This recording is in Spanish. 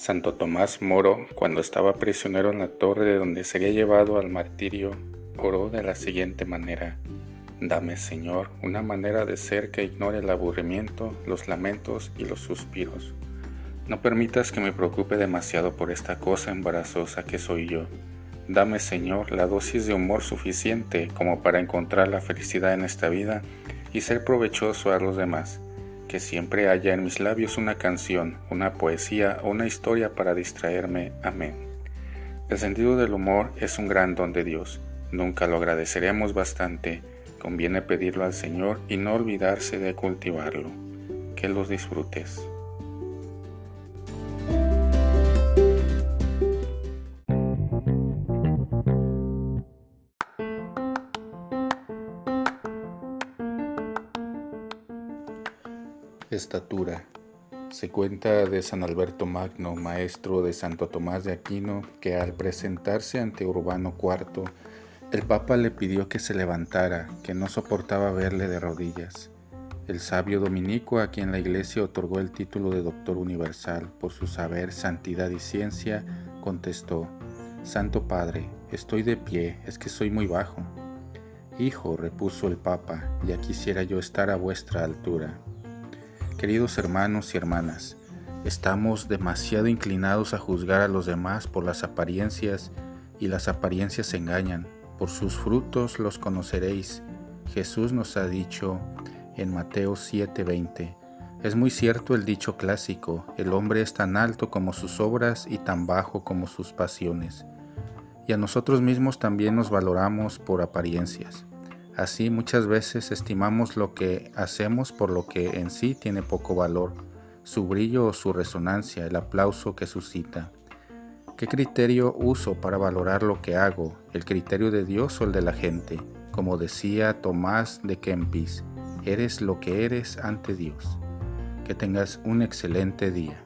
Santo Tomás Moro, cuando estaba prisionero en la torre de donde sería llevado al martirio, oró de la siguiente manera. Dame, Señor, una manera de ser que ignore el aburrimiento, los lamentos y los suspiros. No permitas que me preocupe demasiado por esta cosa embarazosa que soy yo. Dame, Señor, la dosis de humor suficiente como para encontrar la felicidad en esta vida y ser provechoso a los demás que siempre haya en mis labios una canción, una poesía o una historia para distraerme. Amén. El sentido del humor es un gran don de Dios. Nunca lo agradeceremos bastante. Conviene pedirlo al Señor y no olvidarse de cultivarlo. Que los disfrutes. Estatura. Se cuenta de San Alberto Magno, maestro de Santo Tomás de Aquino, que al presentarse ante Urbano IV, el Papa le pidió que se levantara, que no soportaba verle de rodillas. El sabio dominico, a quien la Iglesia otorgó el título de Doctor Universal por su saber, santidad y ciencia, contestó, Santo Padre, estoy de pie, es que soy muy bajo. Hijo, repuso el Papa, ya quisiera yo estar a vuestra altura. Queridos hermanos y hermanas, estamos demasiado inclinados a juzgar a los demás por las apariencias y las apariencias engañan. Por sus frutos los conoceréis. Jesús nos ha dicho en Mateo 7:20. Es muy cierto el dicho clásico, el hombre es tan alto como sus obras y tan bajo como sus pasiones. Y a nosotros mismos también nos valoramos por apariencias. Así muchas veces estimamos lo que hacemos por lo que en sí tiene poco valor, su brillo o su resonancia, el aplauso que suscita. ¿Qué criterio uso para valorar lo que hago? ¿El criterio de Dios o el de la gente? Como decía Tomás de Kempis, eres lo que eres ante Dios. Que tengas un excelente día.